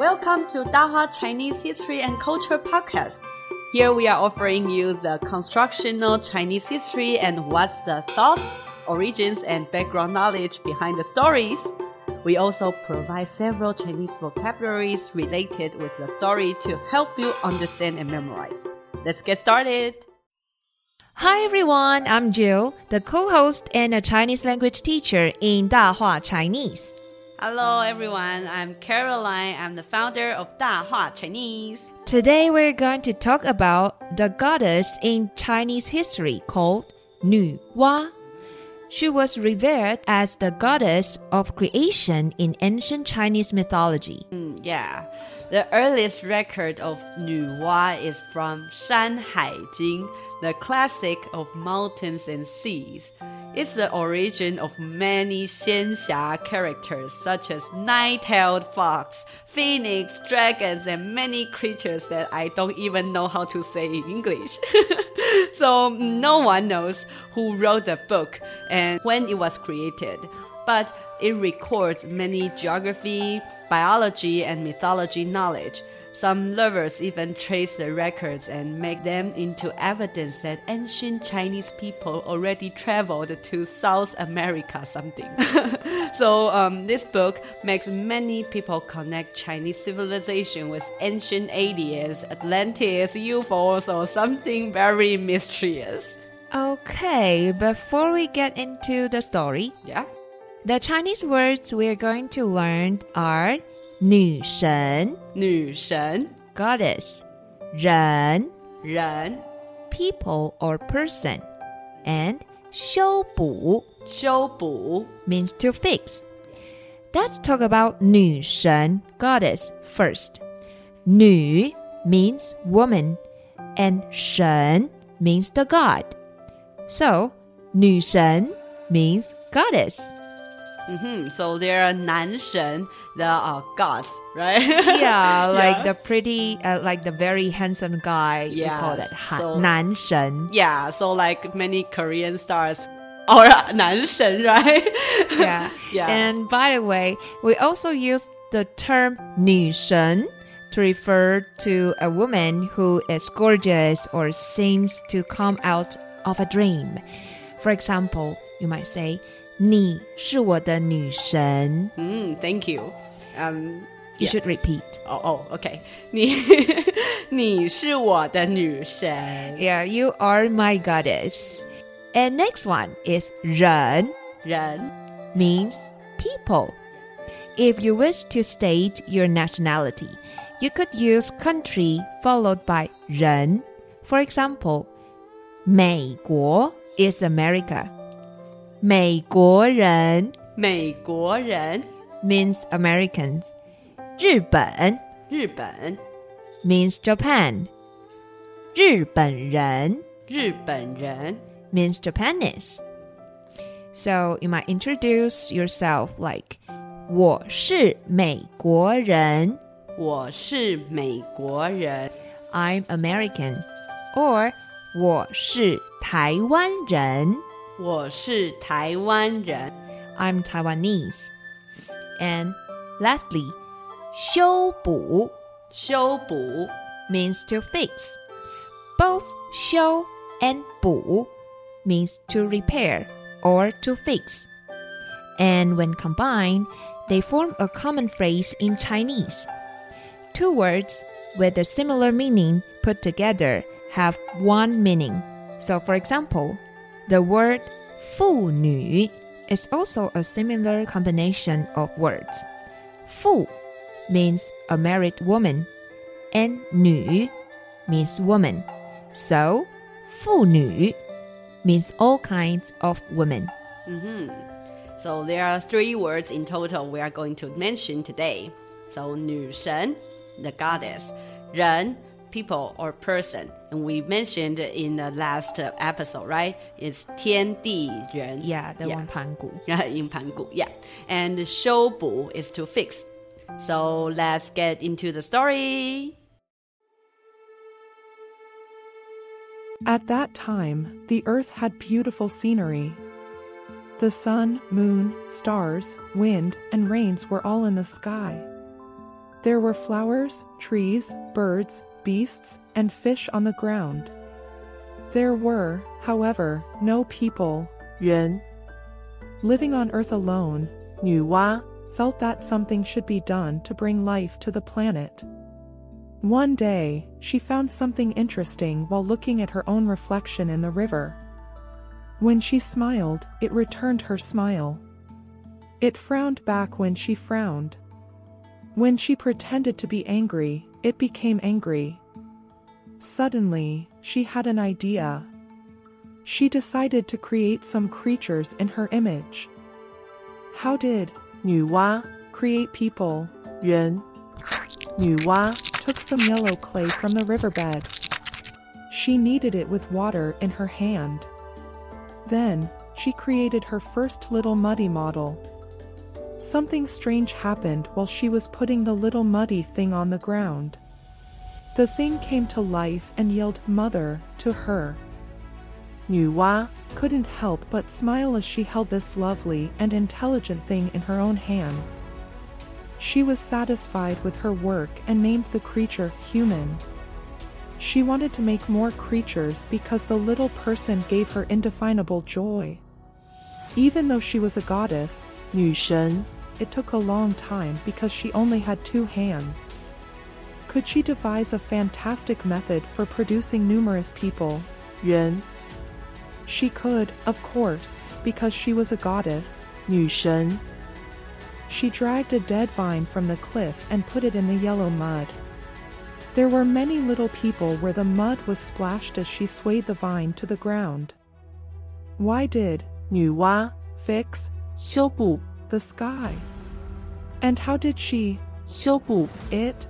Welcome to Dahua Chinese History and Culture Podcast. Here we are offering you the constructional Chinese history and what's the thoughts, origins, and background knowledge behind the stories. We also provide several Chinese vocabularies related with the story to help you understand and memorize. Let's get started. Hi everyone, I'm Jill, the co-host and a Chinese language teacher in Dahua Chinese. Hello everyone, I'm Caroline. I'm the founder of Dahua Chinese. Today we're going to talk about the goddess in Chinese history called Nu Wa. She was revered as the goddess of creation in ancient Chinese mythology. Mm, yeah. The earliest record of Nu Wa is from Shan Hai Jing, the classic of mountains and seas. It's the origin of many Xianxia characters such as nine-tailed fox, phoenix, dragons, and many creatures that I don't even know how to say in English. so no one knows who wrote the book and when it was created. But it records many geography, biology, and mythology knowledge. Some lovers even trace the records and make them into evidence that ancient Chinese people already traveled to South America something. so um, this book makes many people connect Chinese civilization with ancient aliens, Atlantis, UFOs, or something very mysterious. Okay, before we get into the story, Yeah. the Chinese words we're going to learn are 女神,女神 goddess, 人,人 people or person, and 修补修补 means to fix. Let's talk about 女神 goddess first. 女 means woman and 神 means the god. So 女神 means goddess. Mm-hmm. So there are nanshen, there are uh, gods, right? yeah, like yeah. the pretty, uh, like the very handsome guy. Yeah, we call that so, nanshen. Yeah, so like many Korean stars or nanshen, right? yeah, yeah. And by the way, we also use the term 女神 to refer to a woman who is gorgeous or seems to come out of a dream. For example, you might say. 你是我的女神. mm, thank you. Um, You Yeah. should repeat. oh, oh, okay. 你你是我的女神 Yeah, you are my goddess. And next one is 人人 means people. If you wish to state your nationality, you could use country followed by 人. For example, 美国 is America. 美国人美国人 means Americans. 日本日本 means Japan. 日本人日本人 means Japanese. So you might introduce yourself like 我是美国人我是美国人 I'm American or 我是台湾人 我是台湾人 I'm Taiwanese. And lastly, 修补修补 means to fix. Both 修 and 补 means to repair or to fix. And when combined, they form a common phrase in Chinese. Two words with a similar meaning put together have one meaning. So, for example, the word 妇女 is also a similar combination of words. 妇 means a married woman, and 女 means woman. So, 妇女 means all kinds of women. So there are three words in total we are going to mention today. So 女神 the goddess, 人 people or person. And we mentioned in the last episode, right? It's 天地人. Yeah, the yeah. one 盘古. Yeah, in Pangu, yeah. And 修补 is to fix. So let's get into the story. At that time, the earth had beautiful scenery. The sun, moon, stars, wind, and rains were all in the sky. There were flowers, trees, birds, beasts, and fish on the ground. There were, however, no people, 人 living on Earth alone, 女娲 felt that something should be done to bring life to the planet. One day, she found something interesting while looking at her own reflection in the river. When she smiled, it returned her smile. It frowned back when she frowned. When she pretended to be angry, it became angry. Suddenly, she had an idea. She decided to create some creatures in her image. How did 女娲 create people? 人女娲 took some yellow clay from the riverbed. She kneaded it with water in her hand. Then, she created her first little muddy model. Something strange happened while she was putting the little muddy thing on the ground. The thing came to life and yelled mother to her. 女娲 Couldn't help but smile as she held this lovely and intelligent thing in her own hands. She was satisfied with her work and named the creature human. She wanted to make more creatures because the little person gave her indefinable joy. Even though she was a goddess, 女神 it took a long time because she only had two hands. Could she devise a fantastic method for producing numerous people? 人 She could, of course, because she was a goddess. 女神 She dragged a dead vine from the cliff and put it in the yellow mud. There were many little people where the mud was splashed as she swayed the vine to the ground. Why did 女娲 fix xiubu, the sky. And how did she, xiubu, it?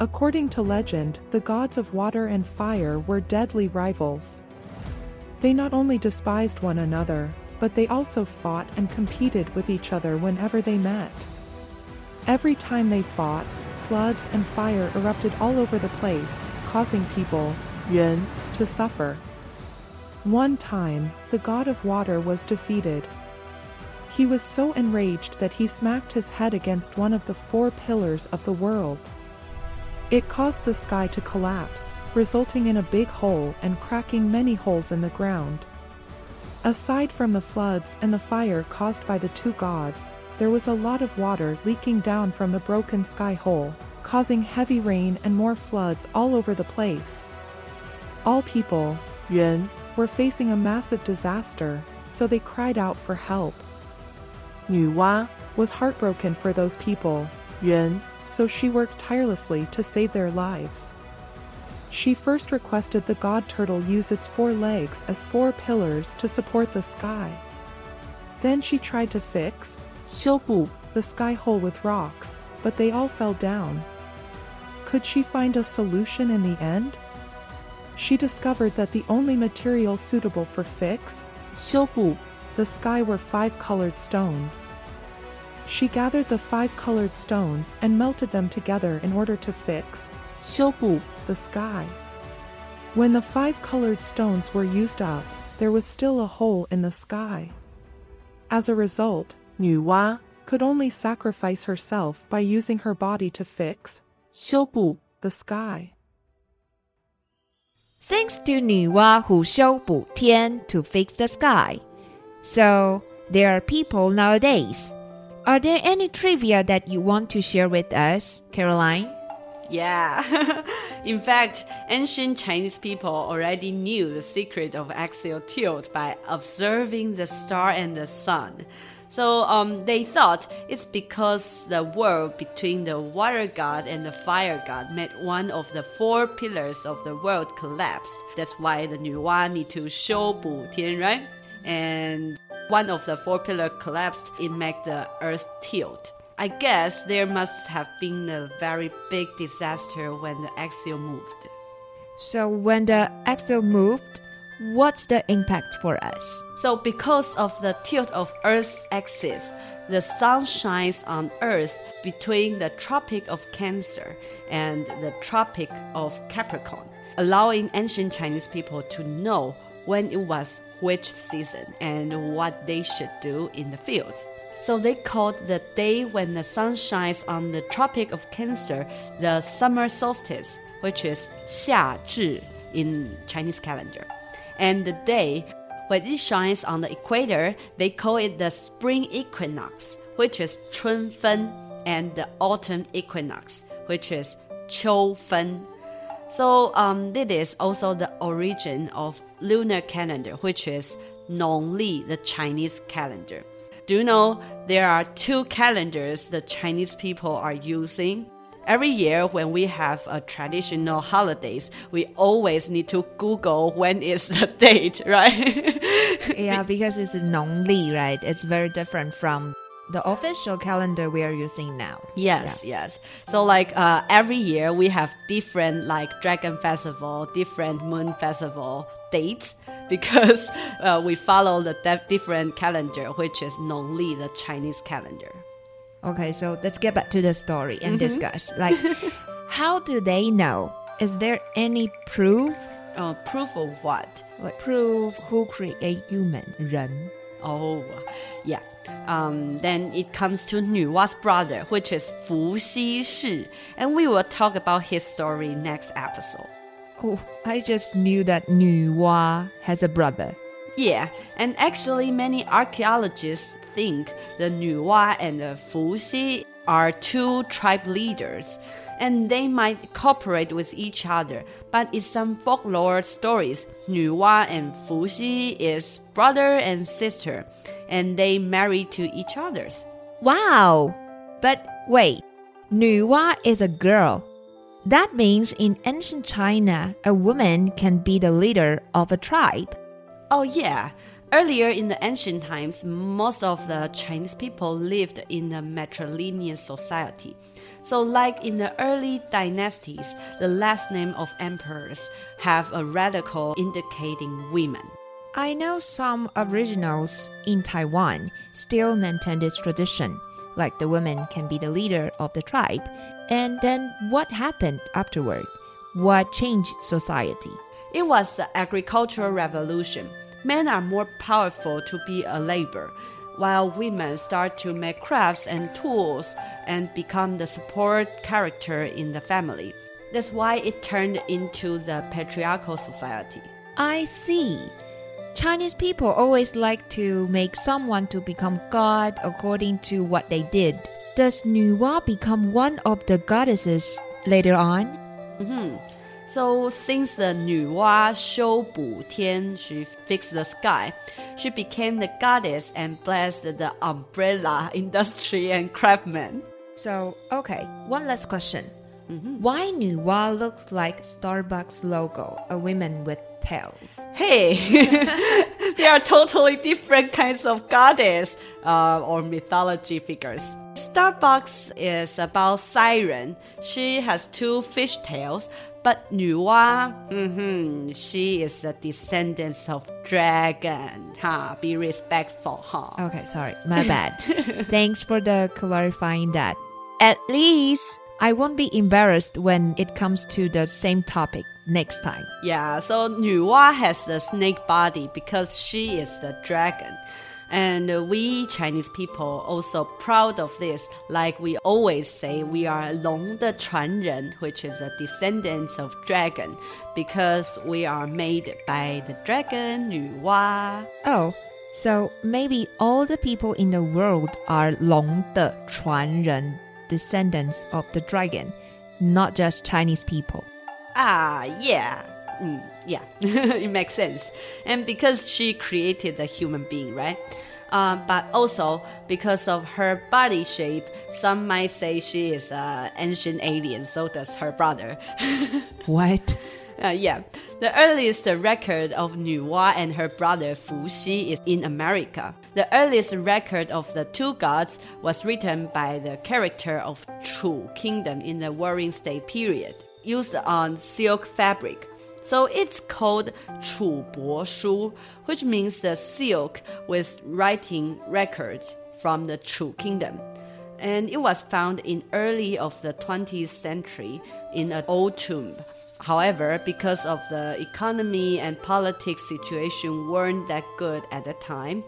According to legend, the gods of water and fire were deadly rivals. They not only despised one another, but they also fought and competed with each other whenever they met. Every time they fought, floods and fire erupted all over the place, causing people, yuan, to suffer. One time, the god of water was defeated, he was so enraged that he smacked his head against one of the four pillars of the world. It caused the sky to collapse, resulting in a big hole and cracking many holes in the ground. Aside from the floods and the fire caused by the two gods, there was a lot of water leaking down from the broken sky hole, causing heavy rain and more floods all over the place. All people, 人 were facing a massive disaster, so they cried out for help. Nuwa was heartbroken for those people, Yun, so she worked tirelessly to save their lives. She first requested the god turtle use its four legs as four pillars to support the sky. Then she tried to fix the sky hole with rocks, but they all fell down. Could she find a solution in the end? She discovered that the only material suitable for fix the sky were five colored stones. She gathered the five colored stones and melted them together in order to fix 修补 the sky. When the five colored stones were used up, there was still a hole in the sky. As a result, 女娲 could only sacrifice herself by using her body to fix 修补 the sky. Thanks to 女娲 who 修补天 to fix the sky. So, there are people nowadays. Are there any trivia that you want to share with us, Caroline? Yeah. In fact, ancient Chinese people already knew the secret of axial tilt by observing the star and the sun. So um, they thought it's because the world between the water god and the fire god made one of the four pillars of the world collapsed. That's why the 女娲 need to 修补天, right? And one of the four pillars collapsed, it made the earth tilt. I guess there must have been a very big disaster when the axial moved. So, when the axle moved, what's the impact for us? So, because of the tilt of Earth's axis, the sun shines on Earth between the Tropic of Cancer and the Tropic of Capricorn, allowing ancient Chinese people to know when it was which season and what they should do in the fields. So they called the day when the sun shines on the Tropic of Cancer the summer solstice, which is 夏至 in Chinese calendar. And the day when it shines on the equator, they call it the spring equinox, which is 春分, and the autumn equinox, which is 秋分. so um, this is also the origin of lunar calendar, which is 农历, the Chinese calendar. Do you know there are two calendars the Chinese people are using? Every year when we have a traditional holidays, we always need to Google when is the date, right? yeah, because it's Nongli, right? It's very different from the official calendar we are using now. Yes, yes. So like uh, every year we have different like Dragon Festival, different Moon Festival dates because uh, we follow the different calendar, which is Nongli, the Chinese calendar. Okay, so let's get back to the story and discuss. Like, how do they know? Is there any proof? Uh, proof of what? Like proof who create human, 人. Oh, yeah. Um, then it comes to Nuwa's brother, which is Fu Xi Shi, and we will talk about his story next episode. Oh, I just knew that Nuwa has a brother. Yeah, and actually, many archaeologists think the Nuwa and the Fu Fuxi are two tribe leaders, and they might cooperate with each other. But in some folklore stories, Nuwa and Fuxi is brother and sister, and they marry to each others. Wow! But wait, Nuwa is a girl. That means in ancient China, a woman can be the leader of a tribe. Oh, yeah. Earlier in the ancient times, most of the Chinese people lived in a matrilineal society. So, like in the early dynasties, the last name of emperors have a radical indicating women. I know some originals in Taiwan still maintain this tradition, like the woman can be the leader of the tribe. And then what happened afterward? What changed society? It was the agricultural revolution. Men are more powerful to be a labor, while women start to make crafts and tools and become the support character in the family. That's why it turned into the patriarchal society. I see. Chinese people always like to make someone to become god according to what they did. Does Nuwa become one of the goddesses later on? Mm-hmm. So since the Nuwa Xiu Bu Tian, she fixed the sky, she became the goddess and blessed the umbrella industry and craftsmen. So, okay, one last question. Mm-hmm. Why Nuwa looks like Starbucks logo, a woman with tails? Hey, they are totally different kinds of goddess uh, or mythology figures. Starbucks is about Siren. She has two fish tails, but Nuwa, mm-hmm, she is the descendant of dragon. Ha, be respectful, huh? Okay, sorry, my bad. Thanks for the clarifying that. At least I won't be embarrassed when it comes to the same topic next time. Yeah, so Nuwa has the snake body because she is the dragon. And we Chinese people also proud of this. Like we always say, we are Long de Chuanren, which is a descendants of dragon, because we are made by the dragon Yu Wa. Oh, so maybe all the people in the world are Long de Chuanren, descendants of the dragon, not just Chinese people. Ah, yeah. Mm, yeah, it makes sense. And because she created the human being, right? Uh, but also because of her body shape, some might say she is an ancient alien. So does her brother. what? Uh, yeah, the earliest record of Nuwa and her brother Fu Xi is in America. The earliest record of the two gods was written by the character of Chu Kingdom in the Warring State period, used on silk fabric. So it's called Chu Bo Shu, which means the silk with writing records from the Chu Kingdom. And it was found in early of the 20th century in an old tomb. However, because of the economy and politics situation weren't that good at the time,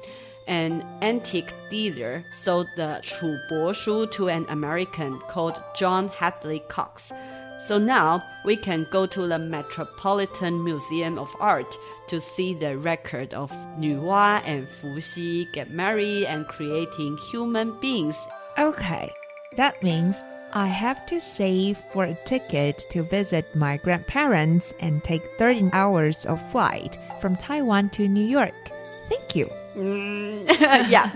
an antique dealer sold the Chu Bo Shu to an American called John Hadley Cox. So now we can go to the Metropolitan Museum of Art to see the record of Nuwa and Fuxi get married and creating human beings. Okay, that means I have to save for a ticket to visit my grandparents and take 13 hours of flight from Taiwan to New York. Thank you. Mm, yeah.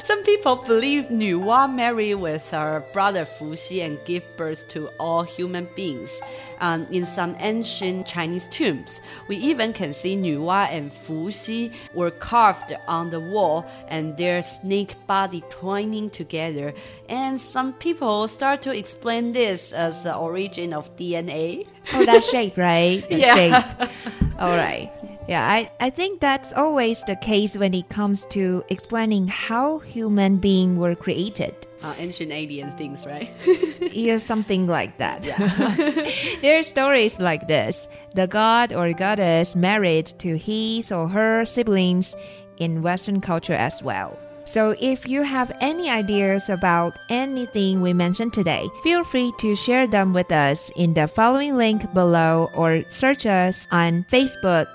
Some people believe Nuwa married with her brother Fuxi and give birth to all human beings. Um, in some ancient Chinese tombs, we even can see Nuwa and Fuxi were carved on the wall and their snake body twining together. And some people start to explain this as the origin of DNA. Oh, that shape, right? That Yeah. shape. All right. Yeah, I, I think that's always the case when it comes to explaining how human beings were created. Uh, ancient alien things, right? yeah, something like that. there are stories like this. The god or goddess married to his or her siblings in Western culture as well. So if you have any ideas about anything we mentioned today, feel free to share them with us in the following link below or search us on Facebook,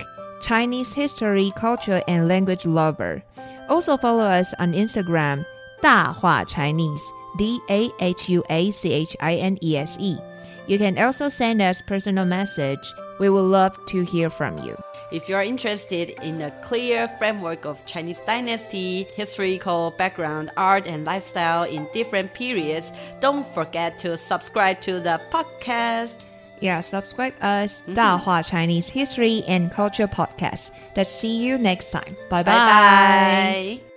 Chinese History, Culture and Language Lover. Also follow us on Instagram, 大话 Chinese, D A H U A C H I N E S E. You can also send us personal message. We would love to hear from you. If you are interested in a clear framework of Chinese dynasty, historical background, art, and lifestyle in different periods, don't forget to subscribe to the podcast. Yeah, subscribe us, mm-hmm. 大话 Chinese History and Culture Podcast. Let's see you next time. Bye Bye bye.